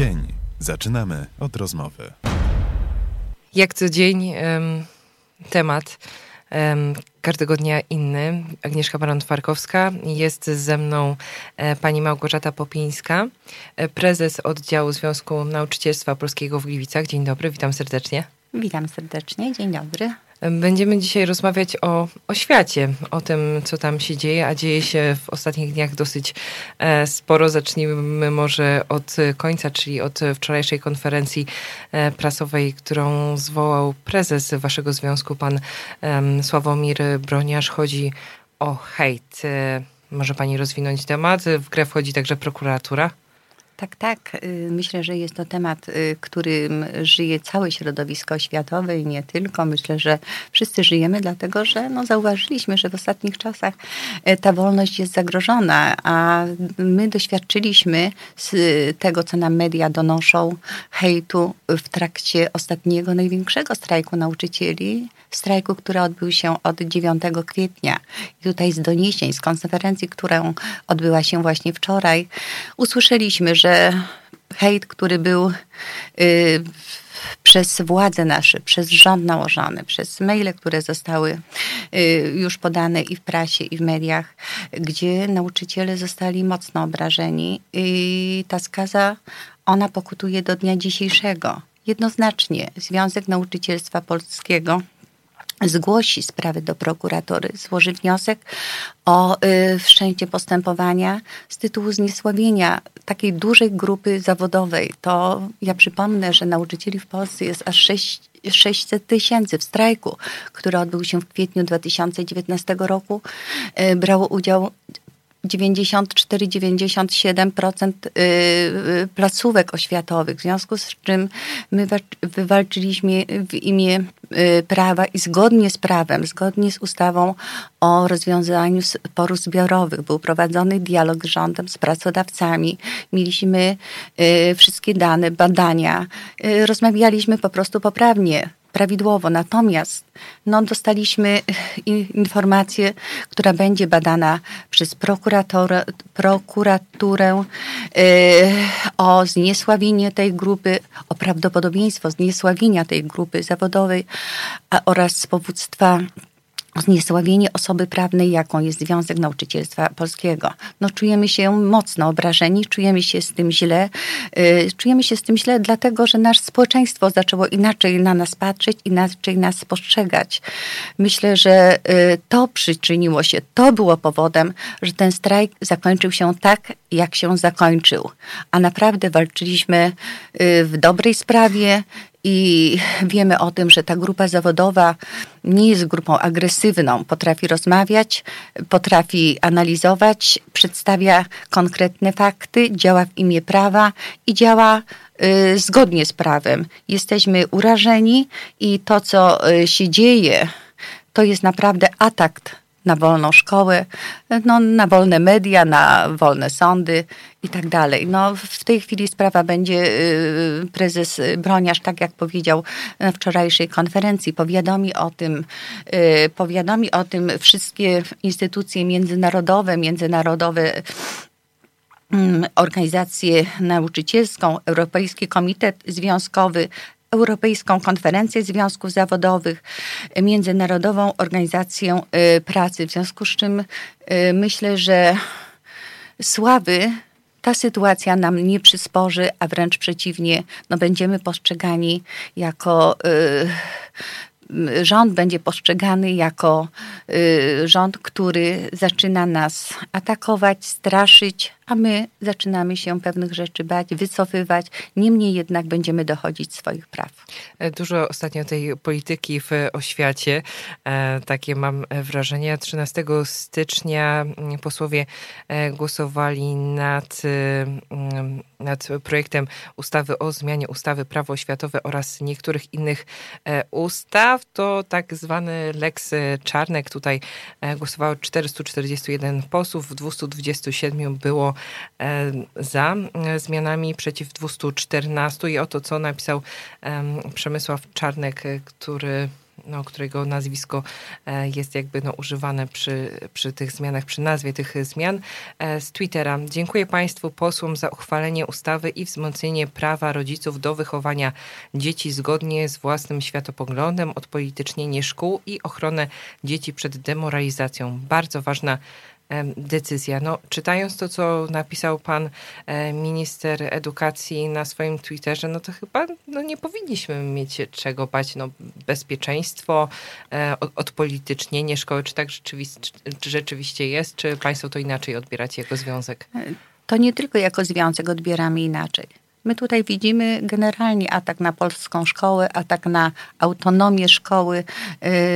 dzień. Zaczynamy od rozmowy. Jak co dzień temat każdego dnia inny. Agnieszka Baron-Twarkowska. Jest ze mną e, pani Małgorzata Popińska, e, prezes oddziału Związku Nauczycielstwa Polskiego w Gliwicach. Dzień dobry, witam serdecznie. Witam serdecznie, dzień dobry. Będziemy dzisiaj rozmawiać o, o świecie, o tym, co tam się dzieje, a dzieje się w ostatnich dniach dosyć e, sporo. Zacznijmy może od końca, czyli od wczorajszej konferencji e, prasowej, którą zwołał prezes waszego związku, pan Sławomir Broniarz. Chodzi o hejt. E, może pani rozwinąć temat? W grę wchodzi także prokuratura. Tak, tak. Y, myślę, że jest to temat, y, którym żyje całe środowisko światowe i nie tylko. Myślę, że wszyscy żyjemy, dlatego że no, zauważyliśmy, że w ostatnich czasach y, ta wolność jest zagrożona, a my doświadczyliśmy tego, co nam media donoszą, hejtu w trakcie ostatniego, największego strajku nauczycieli, strajku, który odbył się od 9 kwietnia. I tutaj z doniesień, z konferencji, którą odbyła się właśnie wczoraj, usłyszeliśmy, że hejt, który był y, przez władze nasze, przez rząd nałożony, przez maile, które zostały y, już podane i w prasie, i w mediach, gdzie nauczyciele zostali mocno obrażeni i ta skaza, ona pokutuje do dnia dzisiejszego. Jednoznacznie Związek Nauczycielstwa Polskiego zgłosi sprawę do prokuratury, złoży wniosek o y, wszczęcie postępowania z tytułu zniesławienia takiej dużej grupy zawodowej. To ja przypomnę, że nauczycieli w Polsce jest aż 6, 600 tysięcy w strajku, który odbył się w kwietniu 2019 roku. Y, brało udział 94-97% y, y, placówek oświatowych, w związku z czym my wywalczyliśmy w imię y, prawa i zgodnie z prawem, zgodnie z ustawą o rozwiązaniu sporów zbiorowych był prowadzony dialog z rządem, z pracodawcami. Mieliśmy wszystkie dane, badania. Rozmawialiśmy po prostu poprawnie prawidłowo. Natomiast no, dostaliśmy informację, która będzie badana przez prokuraturę, yy, o zniesławienie tej grupy, o prawdopodobieństwo zniesławienia tej grupy zawodowej a, oraz powództwa zniesławienie osoby prawnej, jaką jest Związek Nauczycielstwa Polskiego. No, czujemy się mocno obrażeni, czujemy się z tym źle. Yy, czujemy się z tym źle, dlatego że nasze społeczeństwo zaczęło inaczej na nas patrzeć, inaczej nas postrzegać. Myślę, że yy, to przyczyniło się, to było powodem, że ten strajk zakończył się tak, jak się zakończył. A naprawdę walczyliśmy yy, w dobrej sprawie, i wiemy o tym, że ta grupa zawodowa nie jest grupą agresywną. Potrafi rozmawiać, potrafi analizować, przedstawia konkretne fakty, działa w imię prawa i działa y, zgodnie z prawem. Jesteśmy urażeni i to, co y, się dzieje, to jest naprawdę atak na wolną szkołę, no, na wolne media, na wolne sądy i tak dalej. No, w tej chwili sprawa będzie, y, prezes Broniarz, tak jak powiedział na wczorajszej konferencji, powiadomi o tym, y, powiadomi o tym wszystkie instytucje międzynarodowe, międzynarodowe mm, organizację nauczycielską, Europejski Komitet Związkowy, Europejską Konferencję Związków Zawodowych, Międzynarodową Organizację y, Pracy. W związku z czym y, myślę, że sławy ta sytuacja nam nie przysporzy, a wręcz przeciwnie, no będziemy postrzegani jako. Yy, rząd będzie postrzegany jako y, rząd, który zaczyna nas atakować, straszyć, a my zaczynamy się pewnych rzeczy bać, wycofywać. Niemniej jednak będziemy dochodzić swoich praw. E, dużo ostatnio tej polityki w oświacie. E, takie mam wrażenie. 13 stycznia mm, posłowie e, głosowali nad, mm, nad projektem ustawy o zmianie ustawy prawo oświatowe oraz niektórych innych ustaw. To tak zwany Lex Czarnek. Tutaj głosowało 441 posłów, 227 było E, za e, zmianami przeciw 214 i oto co napisał Przemysław Czarnek, e, który no, którego nazwisko jest jakby no, używane przy, przy tych zmianach, przy nazwie tych zmian, z Twittera. Dziękuję Państwu posłom za uchwalenie ustawy i wzmocnienie prawa rodziców do wychowania dzieci zgodnie z własnym światopoglądem, odpolitycznienie szkół i ochronę dzieci przed demoralizacją. Bardzo ważna decyzja. No, czytając to, co napisał pan e, minister edukacji na swoim Twitterze, no to chyba no, nie powinniśmy mieć czego bać. No, bezpieczeństwo, e, odpolitycznienie szkoły, czy tak rzeczywiście, czy rzeczywiście jest, czy państwo to inaczej odbieracie jako związek? To nie tylko jako związek odbieramy inaczej. My tutaj widzimy generalnie atak na polską szkołę, atak na autonomię szkoły.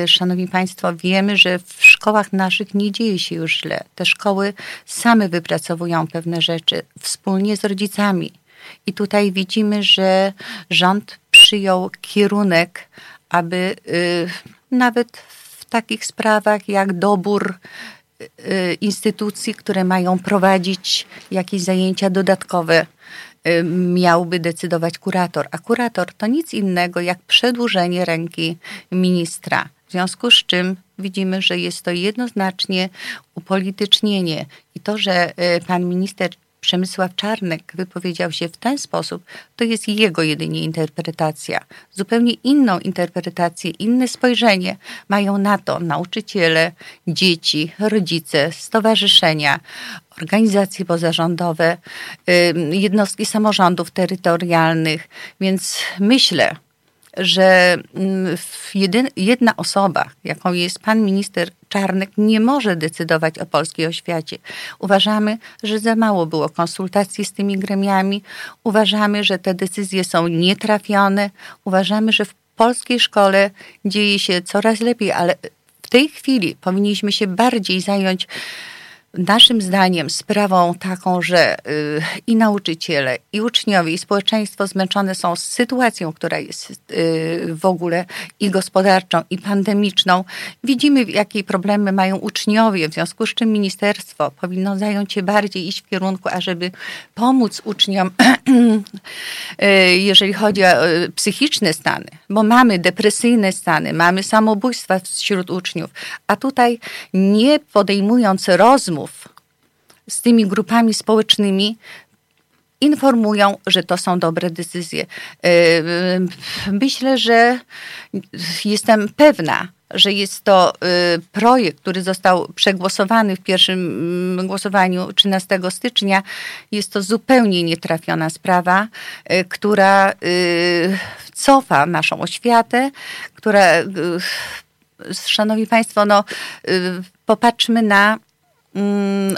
Y, szanowni Państwo, wiemy, że w szkołach naszych nie dzieje się już źle. Te szkoły same wypracowują pewne rzeczy wspólnie z rodzicami. I tutaj widzimy, że rząd przyjął kierunek, aby y, nawet w takich sprawach jak dobór y, instytucji, które mają prowadzić jakieś zajęcia dodatkowe, miałby decydować kurator. A kurator to nic innego jak przedłużenie ręki ministra. W związku z czym widzimy, że jest to jednoznacznie upolitycznienie. I to, że y, pan minister Przemysław Czarnek wypowiedział się w ten sposób, to jest jego jedynie interpretacja. Zupełnie inną interpretację, inne spojrzenie mają na to nauczyciele, dzieci, rodzice, stowarzyszenia, organizacje pozarządowe, jednostki samorządów terytorialnych. Więc myślę, że mm, jedna osoba, jaką jest pan minister Czarnek, nie może decydować o polskiej oświacie. Uważamy, że za mało było konsultacji z tymi gremiami. Uważamy, że te decyzje są nietrafione. Uważamy, że w polskiej szkole dzieje się coraz lepiej, ale w tej chwili powinniśmy się bardziej zająć Naszym zdaniem sprawą taką, że y, i nauczyciele, i uczniowie, i społeczeństwo zmęczone są z sytuacją, która jest y, w ogóle i gospodarczą, i pandemiczną. Widzimy, jakie problemy mają uczniowie, w związku z czym ministerstwo powinno zająć się bardziej iść w kierunku, ażeby pomóc uczniom, y, jeżeli chodzi o psychiczne stany, bo mamy depresyjne stany, mamy samobójstwa wśród uczniów, a tutaj nie podejmując rozmów, z tymi grupami społecznymi informują, że to są dobre decyzje. E, e, myślę, że jestem pewna, że jest to e, projekt, który został przegłosowany w pierwszym mm, głosowaniu 13 stycznia. Jest to zupełnie nietrafiona sprawa, która cofa naszą oświatę, która, szanowni państwo, no, popatrzmy na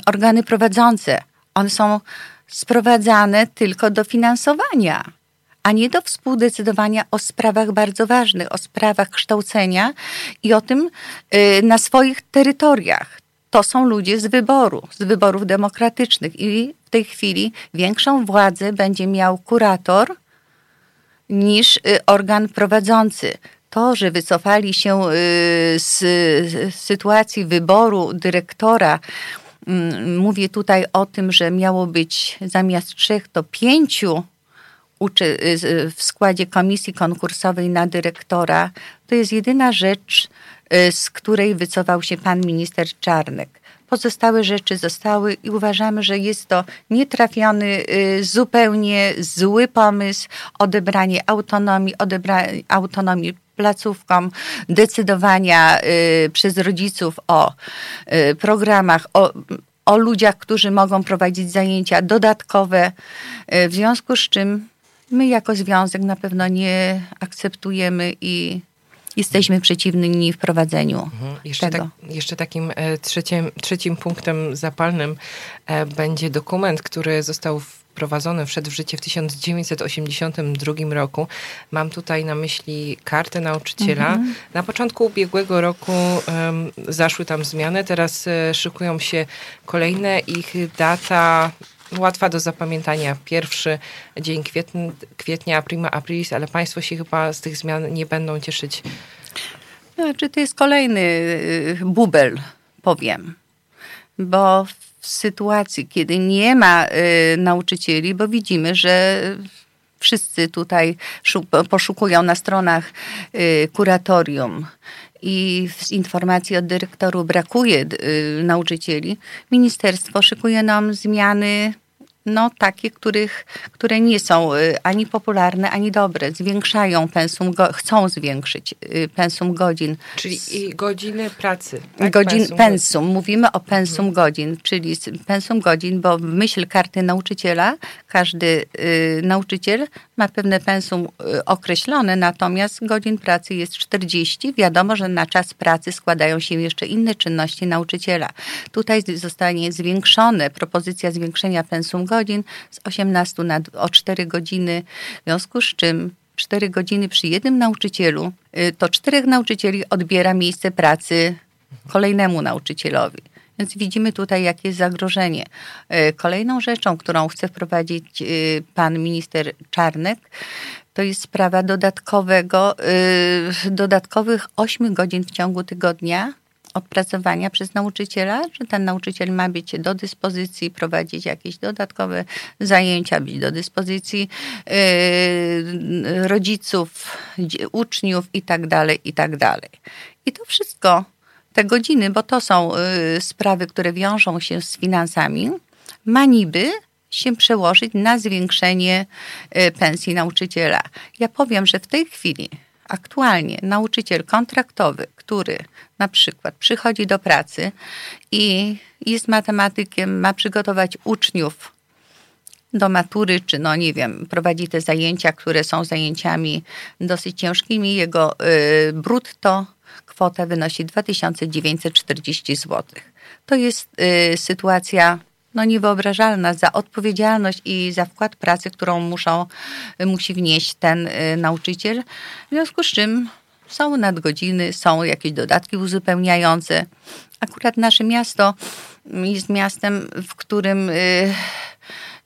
organy prowadzące. One są sprowadzane tylko do finansowania, a nie do współdecydowania o sprawach bardzo ważnych, o sprawach kształcenia i o tym y, na swoich terytoriach. To są ludzie z wyboru, z wyborów demokratycznych i w tej chwili większą władzę będzie miał kurator niż y, organ prowadzący to, że wycofali się y, z sytuacji wyboru dyrektora, mm, mówię tutaj o tym, że miało być zamiast trzech to pięciu y, w składzie komisji konkursowej na dyrektora, to jest jedyna rzecz, y, z której wycofał się pan minister Czarnek. Pozostałe rzeczy zostały i uważamy, że jest to nietrafiony, zupełnie zły pomysł, odebranie autonomii, odebranie autonomii placówkom decydowania y, przez rodziców o y, programach, o, o ludziach, którzy mogą prowadzić zajęcia dodatkowe, y, w związku z czym my jako związek na pewno nie akceptujemy i jesteśmy przeciwni wprowadzeniu mhm. jeszcze tego. Tak, jeszcze takim e, trzecim, trzecim punktem zapalnym e, będzie dokument, który został wprowadzony, wszedł w życie w 1982 roku. Mam tutaj na myśli kartę nauczyciela. Mhm. Na początku ubiegłego roku um, zaszły tam zmiany, teraz e, szykują się kolejne. Ich data łatwa do zapamiętania. Pierwszy dzień kwietnia, kwietnia prima aprilis, ale Państwo się chyba z tych zmian nie będą cieszyć. Znaczy, to jest kolejny y, bubel, powiem. Bo w sytuacji, kiedy nie ma y, nauczycieli, bo widzimy, że wszyscy tutaj poszukują na stronach y, kuratorium i z informacji od dyrektorów brakuje y, nauczycieli, ministerstwo szykuje nam zmiany no, takie, których, które nie są y, ani popularne, ani dobre. Zwiększają pensum, chcą zwiększyć y, pensum godzin. Czyli godziny pracy. Tak? Godzin, pensum. pensum. Mówimy o pensum mhm. godzin, czyli pensum godzin, bo w myśl karty nauczyciela każdy y, nauczyciel ma pewne pensum y, określone, natomiast godzin pracy jest 40. Wiadomo, że na czas pracy składają się jeszcze inne czynności nauczyciela. Tutaj zostanie zwiększone, propozycja zwiększenia pensum godzin z 18 na, o 4 godziny, w związku z czym 4 godziny przy jednym nauczycielu, y, to czterech nauczycieli odbiera miejsce pracy kolejnemu nauczycielowi. Więc widzimy tutaj, jakie jest zagrożenie. Y, kolejną rzeczą, którą chce wprowadzić y, pan minister Czarnek, to jest sprawa dodatkowego, dodatkowych 8 godzin w ciągu tygodnia odpracowania przez nauczyciela, że ten nauczyciel ma być do dyspozycji, prowadzić jakieś dodatkowe zajęcia, być do dyspozycji rodziców, uczniów i tak dalej, i tak. I to wszystko, te godziny, bo to są yy, sprawy, które wiążą się z finansami, ma niby się przełożyć na zwiększenie yy, pensji nauczyciela. Ja powiem, że w tej chwili aktualnie nauczyciel kontraktowy, który na przykład przychodzi do pracy i jest matematykiem, ma przygotować uczniów do matury, czy no nie wiem, prowadzi te zajęcia, które są zajęciami dosyć ciężkimi, jego y, brutto kwota wynosi 2940 zł. To jest y, sytuacja no, niewyobrażalna za odpowiedzialność i za wkład pracy, którą muszą, musi wnieść ten y, nauczyciel. W związku z czym są nadgodziny, są jakieś dodatki uzupełniające. Akurat nasze miasto jest miastem, w którym y,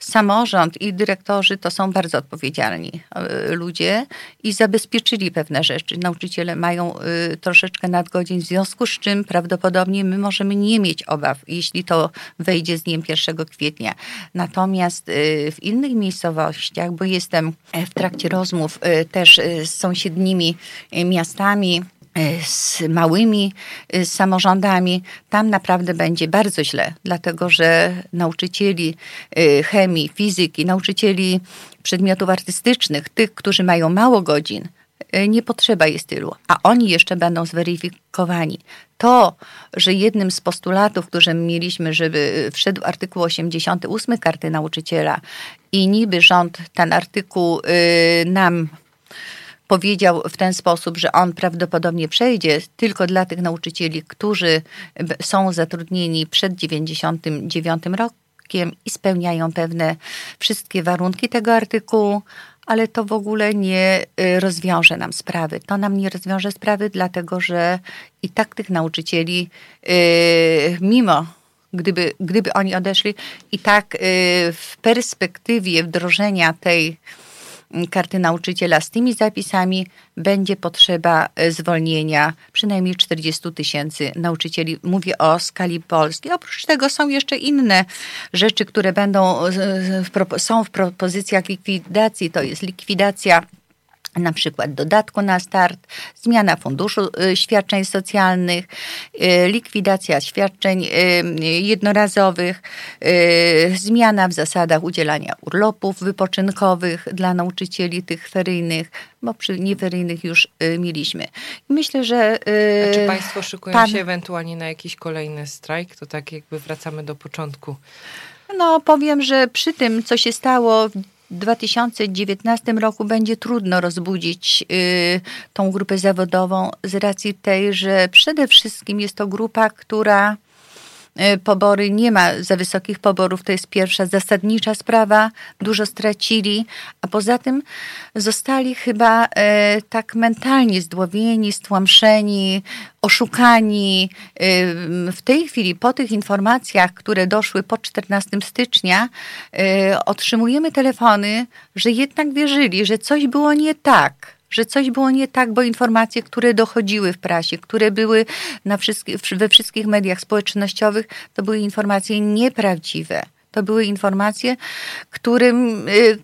samorząd i dyrektorzy to są bardzo odpowiedzialni e, ludzie i zabezpieczyli pewne rzeczy. Nauczyciele mają e, troszeczkę nadgodzin, w związku z czym prawdopodobnie my możemy nie mieć obaw, jeśli to wejdzie z dniem 1 kwietnia. Natomiast e, w innych miejscowościach, bo jestem w trakcie rozmów też z sąsiednimi miastami, z małymi e, samorządami, tam naprawdę będzie bardzo źle, dlatego że nauczycieli e, chemii, fizyki, nauczycieli przedmiotów artystycznych, tych, którzy mają mało godzin, nie potrzeba jest tylu, a oni jeszcze będą zweryfikowani. To, że jednym z postulatów, które mieliśmy, żeby wszedł artykuł 88 karty nauczyciela i niby rząd ten artykuł nam powiedział w ten sposób, że on prawdopodobnie przejdzie tylko dla tych nauczycieli, którzy są zatrudnieni przed 99 rokiem i spełniają pewne wszystkie warunki tego artykułu, ale to w ogóle nie y, rozwiąże nam sprawy. To nam nie rozwiąże sprawy, dlatego że i tak tych nauczycieli, y, mimo gdyby, gdyby oni odeszli, i tak y, w perspektywie wdrożenia tej karty nauczyciela z tymi zapisami będzie potrzeba e, zwolnienia przynajmniej 40 tysięcy nauczycieli. Mówię o skali Polski. Oprócz tego są jeszcze inne rzeczy, które będą, są w propozycjach likwidacji. To jest likwidacja na przykład dodatku na start, zmiana funduszu y, świadczeń socjalnych, y, likwidacja świadczeń y, jednorazowych, zmiana w zasadach udzielania urlopów wypoczynkowych dla nauczycieli tych feryjnych, bo przy nieferyjnych już mieliśmy. myślę, że... A czy Państwo szykują pan... się ewentualnie na jakiś kolejny strajk? To tak jakby wracamy do początku. No powiem, że przy tym, co się stało 2019 roku będzie trudno rozbudzić y, tą grupę zawodową z racji tej, że przede wszystkim jest to grupa, która pobory nie ma za wysokich poborów, to jest pierwsza zasadnicza sprawa, dużo stracili, a poza tym zostali chyba y, tak mentalnie zdłowieni, stłamszeni, oszukani. W tej chwili, po tych informacjach, które doszły po 14 stycznia, y, otrzymujemy telefony, że jednak wierzyli, że coś było nie tak że coś było nie tak, bo informacje, które dochodziły w prasie, które były na we wszystkich mediach społecznościowych, to były informacje nieprawdziwe. To były informacje, którym, y,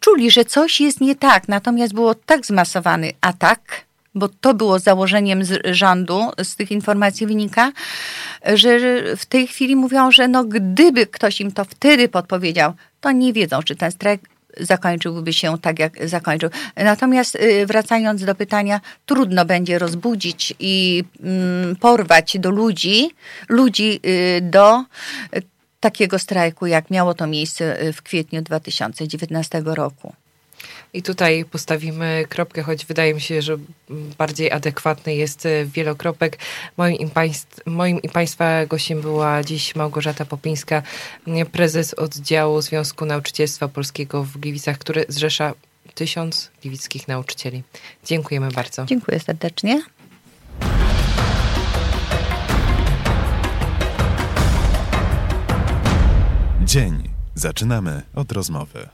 czuli, że coś jest nie tak, natomiast było tak zmasowany atak, bo to było założeniem z rządu, z tych informacji wynika, że w tej chwili mówią, że no gdyby ktoś im to wtedy podpowiedział, to nie wiedzą, czy ten strajk zakończyłby się tak, jak zakończył. Natomiast y, wracając do pytania, trudno będzie rozbudzić i mm, porwać do ludzi, ludzi y, do takiego strajku, jak miało to miejsce y, w kwietniu 2019 roku. I tutaj postawimy kropkę, choć wydaje mi się, że bardziej adekwatny jest e, wielokropek. Moim i, państw, moim i Państwa gościem była dziś Małgorzata Popińska, prezes oddziału Związku Nauczycielstwa Polskiego w Gliwicach, który zrzesza tysiąc gliwickich nauczycieli. Dziękujemy bardzo. Dziękuję serdecznie. Dzień. Zaczynamy od rozmowy.